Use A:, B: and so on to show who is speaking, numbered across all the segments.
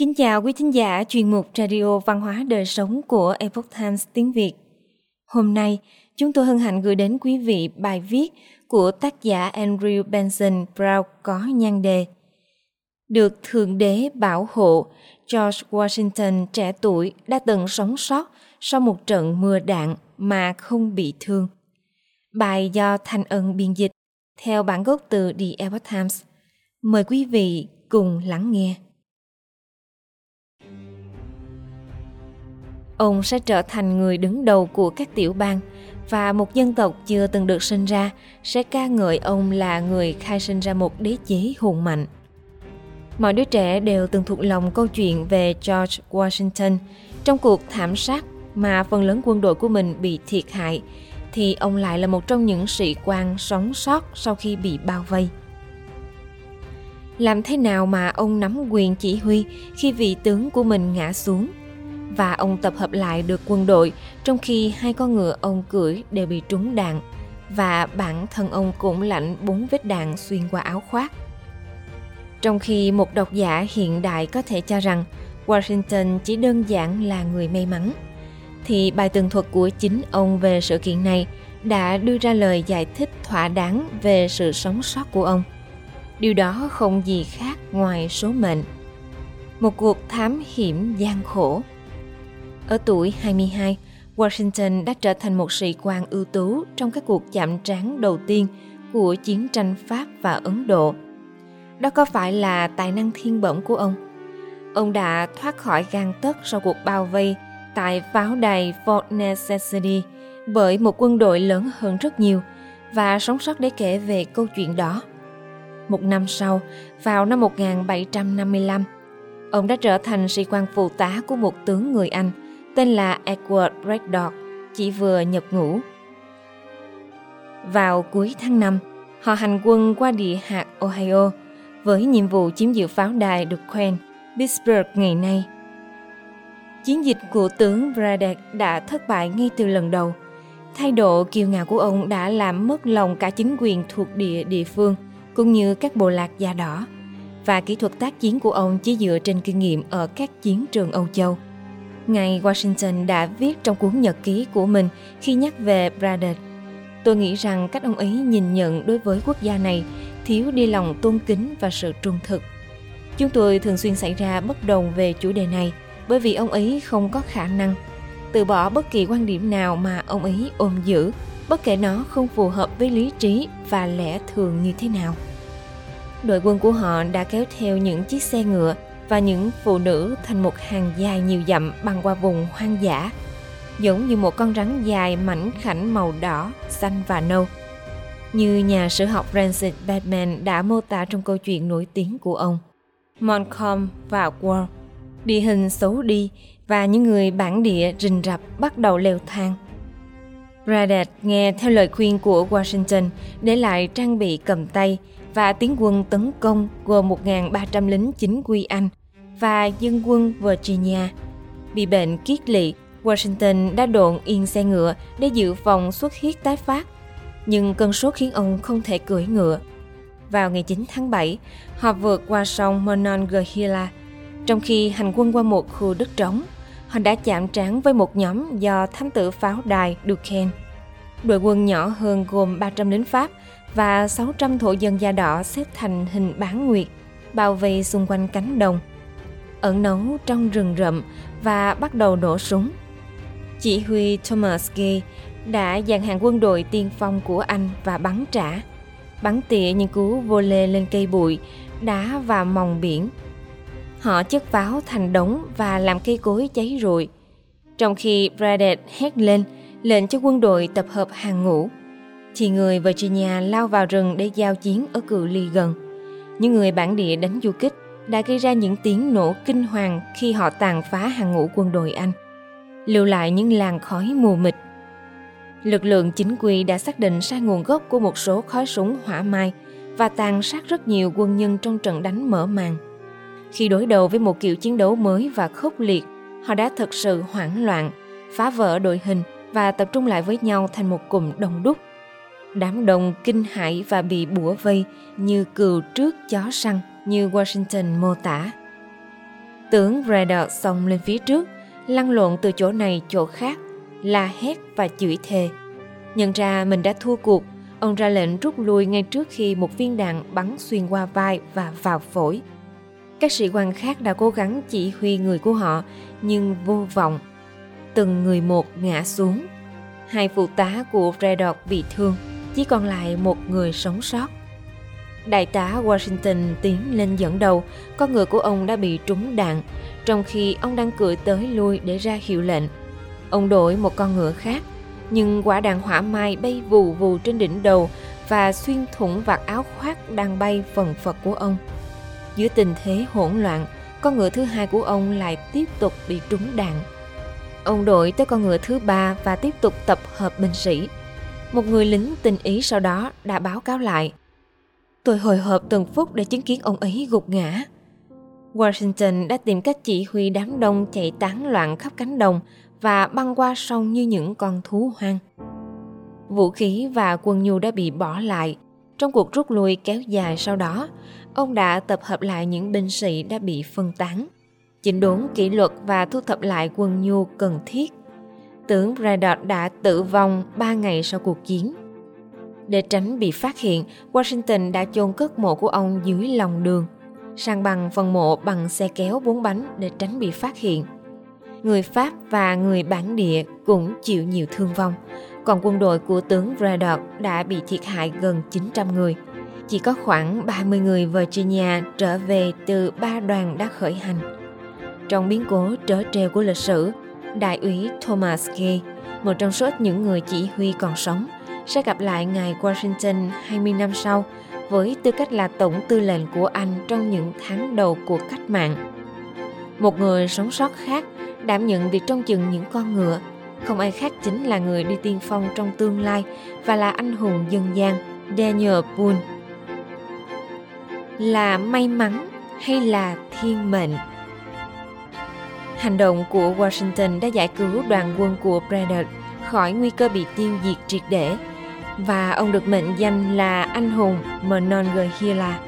A: Kính chào quý thính giả chuyên mục Radio Văn hóa Đời Sống của Epoch Times tiếng Việt. Hôm nay, chúng tôi hân hạnh gửi đến quý vị bài viết của tác giả Andrew Benson Brown có nhan đề Được Thượng Đế bảo hộ, George Washington trẻ tuổi đã từng sống sót sau một trận mưa đạn mà không bị thương. Bài do Thanh Ân biên dịch theo bản gốc từ The Epoch Times. Mời quý vị cùng lắng nghe. Ông sẽ trở thành người đứng đầu của các tiểu bang, và một dân tộc chưa từng được sinh ra sẽ ca ngợi ông là người khai sinh ra một đế chế hùng mạnh. Mọi đứa trẻ đều từng thuộc lòng câu chuyện về George Washington trong cuộc thảm sát mà phần lớn quân đội của mình bị thiệt hại, thì ông lại là một trong những sĩ quan sống sót sau khi bị bao vây. Làm thế nào mà ông nắm quyền chỉ huy khi vị tướng của mình ngã xuống? Và ông tập hợp lại được quân đội trong khi hai con ngựa ông cưỡi đều bị trúng đạn và bản thân ông cũng lạnh bốn vết đạn xuyên qua áo khoác. Trong khi một độc giả hiện đại có thể cho rằng Washington chỉ đơn giản là người may mắn, thì bài tường thuật của chính ông về sự kiện này đã đưa ra lời giải thích thỏa đáng về sự sống sót của ông. Điều đó không gì khác ngoài số mệnh. Một cuộc thám hiểm gian khổ. Ở tuổi 22, Washington đã trở thành một sĩ quan ưu tú trong các cuộc chạm trán đầu tiên của chiến tranh Pháp và Ấn Độ. Đó có phải là tài năng thiên bẩm của ông? Ông đã thoát khỏi gan tấc sau cuộc bao vây tại pháo đài Fort Necessity bởi một quân đội lớn hơn rất nhiều và sống sót để kể về câu chuyện đó. Một năm sau, vào năm 1755, ông đã trở thành sĩ quan phụ tá của một tướng người Anh tên là Edward Braddock, chỉ vừa nhập ngũ. Vào cuối tháng 5, họ hành quân qua địa hạt Ohio với nhiệm vụ chiếm giữ pháo đài được quen Pittsburgh ngày nay – Chiến dịch của tướng Braddock đã thất bại ngay từ lần đầu. Thái độ kiêu ngạo của ông đã làm mất lòng cả chính quyền thuộc địa địa phương cũng như các bộ lạc da đỏ và kỹ thuật tác chiến của ông chỉ dựa trên kinh nghiệm ở các chiến trường Âu Châu. Ngài Washington đã viết trong cuốn nhật ký của mình khi nhắc về Braddock. Tôi nghĩ rằng cách ông ấy nhìn nhận đối với quốc gia này thiếu đi lòng tôn kính và sự trung thực. Chúng tôi thường xuyên xảy ra bất đồng về chủ đề này – bởi vì ông ấy không có khả năng từ bỏ bất kỳ quan điểm nào mà ông ấy ôm giữ, bất kể nó không phù hợp với lý trí và lẽ thường như thế nào đội quân của họ đã kéo theo những chiếc xe ngựa và những phụ nữ thành một hàng dài nhiều dặm băng qua vùng hoang dã, giống như một con rắn dài mảnh khảnh màu đỏ, xanh và nâu như nhà sử học Francis Batman đã mô tả trong câu chuyện nổi tiếng của ông, Montcalm và Ward địa hình xấu đi và những người bản địa rình rập bắt đầu leo thang. Braddock nghe theo lời khuyên của Washington để lại trang bị cầm tay và tiến quân tấn công gồm 1.300 lính chính quy Anh và dân quân Virginia. Bị bệnh kiết lỵ, Washington đã độn yên xe ngựa để dự phòng xuất huyết tái phát. Nhưng cơn sốt khiến ông không thể cưỡi ngựa. Vào ngày 9 tháng 7, họ vượt qua sông Monongahela trong khi hành quân qua một khu đất trống, họ đã chạm trán với một nhóm do thám tử pháo đài Duquesne. Đội quân nhỏ hơn gồm 300 lính Pháp và 600 thổ dân da đỏ xếp thành hình bán nguyệt, bao vây xung quanh cánh đồng. Ẩn nấu trong rừng rậm và bắt đầu nổ súng. Chỉ huy Thomas Gay đã dàn hàng quân đội tiên phong của Anh và bắn trả. Bắn tỉa những cú vô lê lên cây bụi, đá và mòng biển Họ chất pháo thành đống và làm cây cối cháy rụi. Trong khi Braddock hét lên, lệnh cho quân đội tập hợp hàng ngũ, thì người Virginia lao vào rừng để giao chiến ở cự ly gần. Những người bản địa đánh du kích đã gây ra những tiếng nổ kinh hoàng khi họ tàn phá hàng ngũ quân đội Anh, lưu lại những làn khói mù mịt. Lực lượng chính quy đã xác định sai nguồn gốc của một số khói súng hỏa mai và tàn sát rất nhiều quân nhân trong trận đánh mở màn. Khi đối đầu với một kiểu chiến đấu mới và khốc liệt, họ đã thật sự hoảng loạn, phá vỡ đội hình và tập trung lại với nhau thành một cụm đông đúc. Đám đông kinh hãi và bị bủa vây như cừu trước chó săn như Washington mô tả. Tướng Braddock xông lên phía trước, lăn lộn từ chỗ này chỗ khác, la hét và chửi thề. Nhận ra mình đã thua cuộc, ông ra lệnh rút lui ngay trước khi một viên đạn bắn xuyên qua vai và vào phổi. Các sĩ quan khác đã cố gắng chỉ huy người của họ, nhưng vô vọng. Từng người một ngã xuống. Hai phụ tá của Braddock bị thương, chỉ còn lại một người sống sót. Đại tá Washington tiến lên dẫn đầu, con ngựa của ông đã bị trúng đạn, trong khi ông đang cưỡi tới lui để ra hiệu lệnh. Ông đổi một con ngựa khác, nhưng quả đạn hỏa mai bay vù vù trên đỉnh đầu và xuyên thủng vạt áo khoác đang bay phần phật của ông. Giữa tình thế hỗn loạn, con ngựa thứ hai của ông lại tiếp tục bị trúng đạn. Ông đổi tới con ngựa thứ ba và tiếp tục tập hợp binh sĩ. Một người lính tình ý sau đó đã báo cáo lại. Tôi hồi hộp từng phút để chứng kiến ông ấy gục ngã. Washington đã tìm cách chỉ huy đám đông chạy tán loạn khắp cánh đồng và băng qua sông như những con thú hoang. Vũ khí và quân nhu đã bị bỏ lại. Trong cuộc rút lui kéo dài sau đó, ông đã tập hợp lại những binh sĩ đã bị phân tán, chỉnh đốn kỷ luật và thu thập lại quân nhu cần thiết. Tướng Braddock đã tử vong 3 ngày sau cuộc chiến. Để tránh bị phát hiện, Washington đã chôn cất mộ của ông dưới lòng đường, sang bằng phần mộ bằng xe kéo bốn bánh để tránh bị phát hiện. Người Pháp và người bản địa cũng chịu nhiều thương vong, còn quân đội của tướng Braddock đã bị thiệt hại gần 900 người. Chỉ có khoảng 30 người Virginia trở về từ ba đoàn đã khởi hành. Trong biến cố trớ trêu của lịch sử, đại úy Thomas Gay, một trong số ít những người chỉ huy còn sống, sẽ gặp lại ngài Washington 20 năm sau với tư cách là tổng tư lệnh của Anh trong những tháng đầu cuộc cách mạng. Một người sống sót khác đảm nhận việc trông chừng những con ngựa, không ai khác chính là người đi tiên phong trong tương lai và là anh hùng dân gian Daniel Boone. Là may mắn hay là thiên mệnh? Hành động của Washington đã giải cứu đoàn quân của Braddock khỏi nguy cơ bị tiêu diệt triệt để và ông được mệnh danh là anh hùng Monongahela.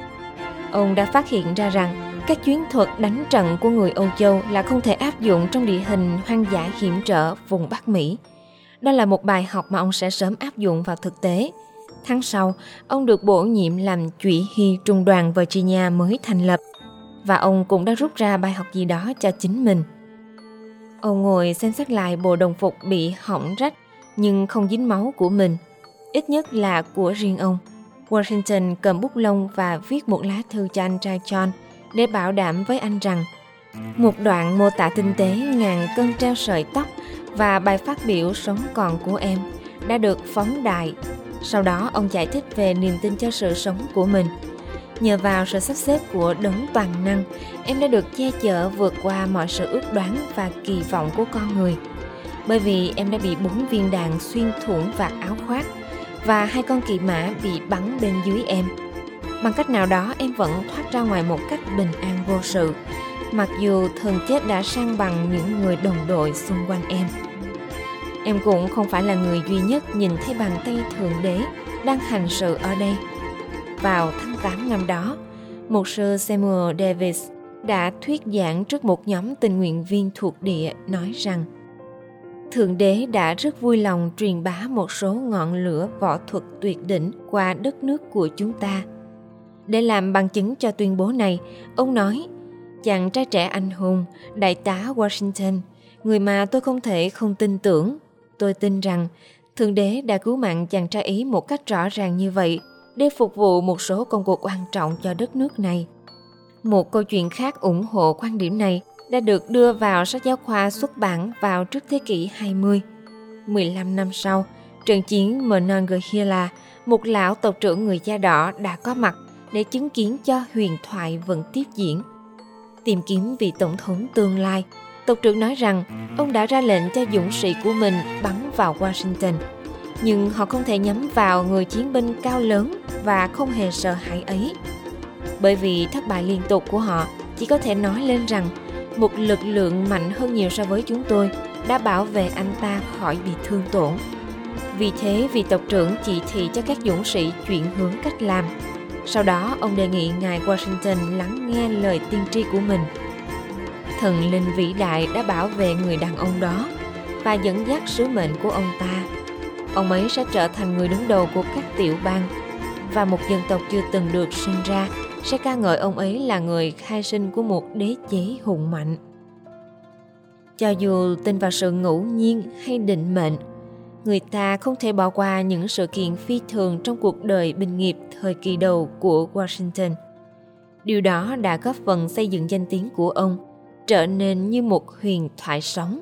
A: Ông đã phát hiện ra rằng các chuyến thuật đánh trận của người Âu Châu là không thể áp dụng trong địa hình hoang dã hiểm trở vùng Bắc Mỹ. Đó là một bài học mà ông sẽ sớm áp dụng vào thực tế. Tháng sau, ông được bổ nhiệm làm chủy hy trung đoàn Virginia mới thành lập và ông cũng đã rút ra bài học gì đó cho chính mình. Ông ngồi xem xét lại bộ đồng phục bị hỏng rách nhưng không dính máu của mình – ít nhất là của riêng ông. Washington cầm bút lông và viết một lá thư cho anh trai John để bảo đảm với anh rằng một đoạn mô tả tinh tế ngàn cân treo sợi tóc và bài phát biểu sống còn của em đã được phóng đại. Sau đó ông giải thích về niềm tin cho sự sống của mình. Nhờ vào sự sắp xếp của đấng toàn năng, em đã được che chở vượt qua mọi sự ước đoán và kỳ vọng của con người. Bởi vì em đã bị bốn viên đạn xuyên thủng vạt áo khoác và hai con kỳ mã bị bắn bên dưới em. Bằng cách nào đó em vẫn thoát ra ngoài một cách bình an vô sự, mặc dù thường chết đã sang bằng những người đồng đội xung quanh em. Em cũng không phải là người duy nhất nhìn thấy bàn tay Thượng Đế đang hành sự ở đây. Vào tháng 8 năm đó, một sư Samuel Davis đã thuyết giảng trước một nhóm tình nguyện viên thuộc địa nói rằng Thượng đế đã rất vui lòng truyền bá một số ngọn lửa võ thuật tuyệt đỉnh qua đất nước của chúng ta. Để làm bằng chứng cho tuyên bố này, ông nói, chàng trai trẻ anh hùng, đại tá Washington, người mà tôi không thể không tin tưởng. Tôi tin rằng Thượng đế đã cứu mạng chàng trai ý một cách rõ ràng như vậy để phục vụ một số công cuộc quan trọng cho đất nước này. Một câu chuyện khác ủng hộ quan điểm này đã được đưa vào sách giáo khoa xuất bản vào trước thế kỷ 20. 15 năm sau, trận chiến Monongahela, một lão tộc trưởng người da đỏ đã có mặt để chứng kiến cho huyền thoại vẫn tiếp diễn. Tìm kiếm vị tổng thống tương lai, tộc trưởng nói rằng ông đã ra lệnh cho dũng sĩ của mình bắn vào Washington. Nhưng họ không thể nhắm vào người chiến binh cao lớn và không hề sợ hãi ấy. Bởi vì thất bại liên tục của họ chỉ có thể nói lên rằng một lực lượng mạnh hơn nhiều so với chúng tôi đã bảo vệ anh ta khỏi bị thương tổn. Vì thế, vị tộc trưởng chỉ thị cho các dũng sĩ chuyển hướng cách làm. Sau đó, ông đề nghị ngài Washington lắng nghe lời tiên tri của mình. thần linh vĩ đại đã bảo vệ người đàn ông đó và dẫn dắt sứ mệnh của ông ta. Ông ấy sẽ trở thành người đứng đầu của các tiểu bang và một dân tộc chưa từng được sinh ra sẽ ca ngợi ông ấy là người khai sinh của một đế chế hùng mạnh. Cho dù tin vào sự ngẫu nhiên hay định mệnh, người ta không thể bỏ qua những sự kiện phi thường trong cuộc đời bình nghiệp thời kỳ đầu của Washington. Điều đó đã góp phần xây dựng danh tiếng của ông trở nên như một huyền thoại sống.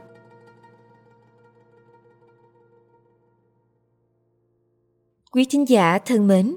A: Quý thính giả thân mến,